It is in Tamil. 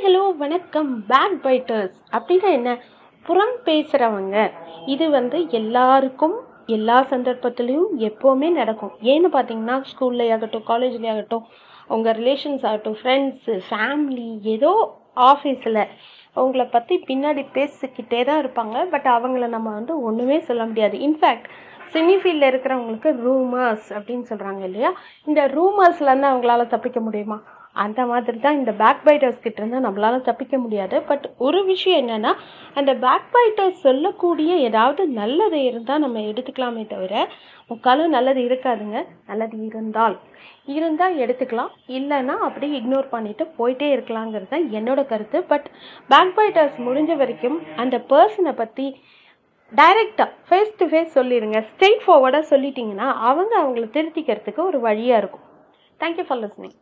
ஹாய் ஹலோ வணக்கம். பேக் பைட்டர்ஸ் அப்படின்னா என்ன? புறம் பேசுகிறவங்க இது வந்து எல்லாருக்கும் எல்லா சந்தர்ப்பத்துலேயும் எப்போவுமே நடக்கும். ஏன்னு பார்த்தீங்கன்னா ஸ்கூல்லையாகட்டும் காலேஜ்லேயாகட்டும் காலேஜ்லேயே ஆகட்டும் உங்கள் ரிலேஷன்ஸ் ஆகட்டும் ஃப்ரெண்ட்ஸு ஃபேமிலி ஏதோ ஆஃபீஸில் அவங்கள பற்றி பின்னாடி பேசிக்கிட்டே தான் இருப்பாங்க. பட் அவங்கள நம்ம வந்து ஒன்றுமே சொல்ல முடியாது. இன்ஃபேக்ட் சினி ஃபீல்டில் இருக்கிறவங்களுக்கு ரூமர்ஸ் அப்படின்னு சொல்கிறாங்க இல்லையா? இந்த ரூமர்ஸ்லேருந்து அவங்களால தப்பிக்க முடியுமா? அந்த மாதிரி தான் இந்த பேக் பைட்டர்ஸ் கிட்ட இருந்து நம்மளால் தப்பிக்க முடியாது. பட் ஒரு விஷயம் என்னென்னா அந்த பேக் பைட்டர்ஸ் சொல்லக்கூடிய ஏதாவது நல்லது இருந்தால் நம்ம எடுத்துக்கலாமே தவிர முக்காலும் நல்லது இருக்காதுங்க. நல்லது இருந்தால் இருந்தால் எடுத்துக்கலாம். இல்லைன்னா அப்படியே இக்னோர் பண்ணிவிட்டு போயிட்டே இருக்கலாங்கிறது தான் என்னோட கருத்து. பட் பேக் பைட்டர்ஸ் முடிஞ்ச வரைக்கும் அந்த பர்சனை பற்றி டைரெக்டாக ஃபேஸ் டு ஃபேஸ் சொல்லிடுங்க ஸ்ட்ரெயிட் ஃபார்வர்டாக சொல்லிட்டிங்கன்னா அவங்க அவங்கள திருத்திக்கிறதுக்கு ஒரு வழியாக இருக்கும். Thank you for listening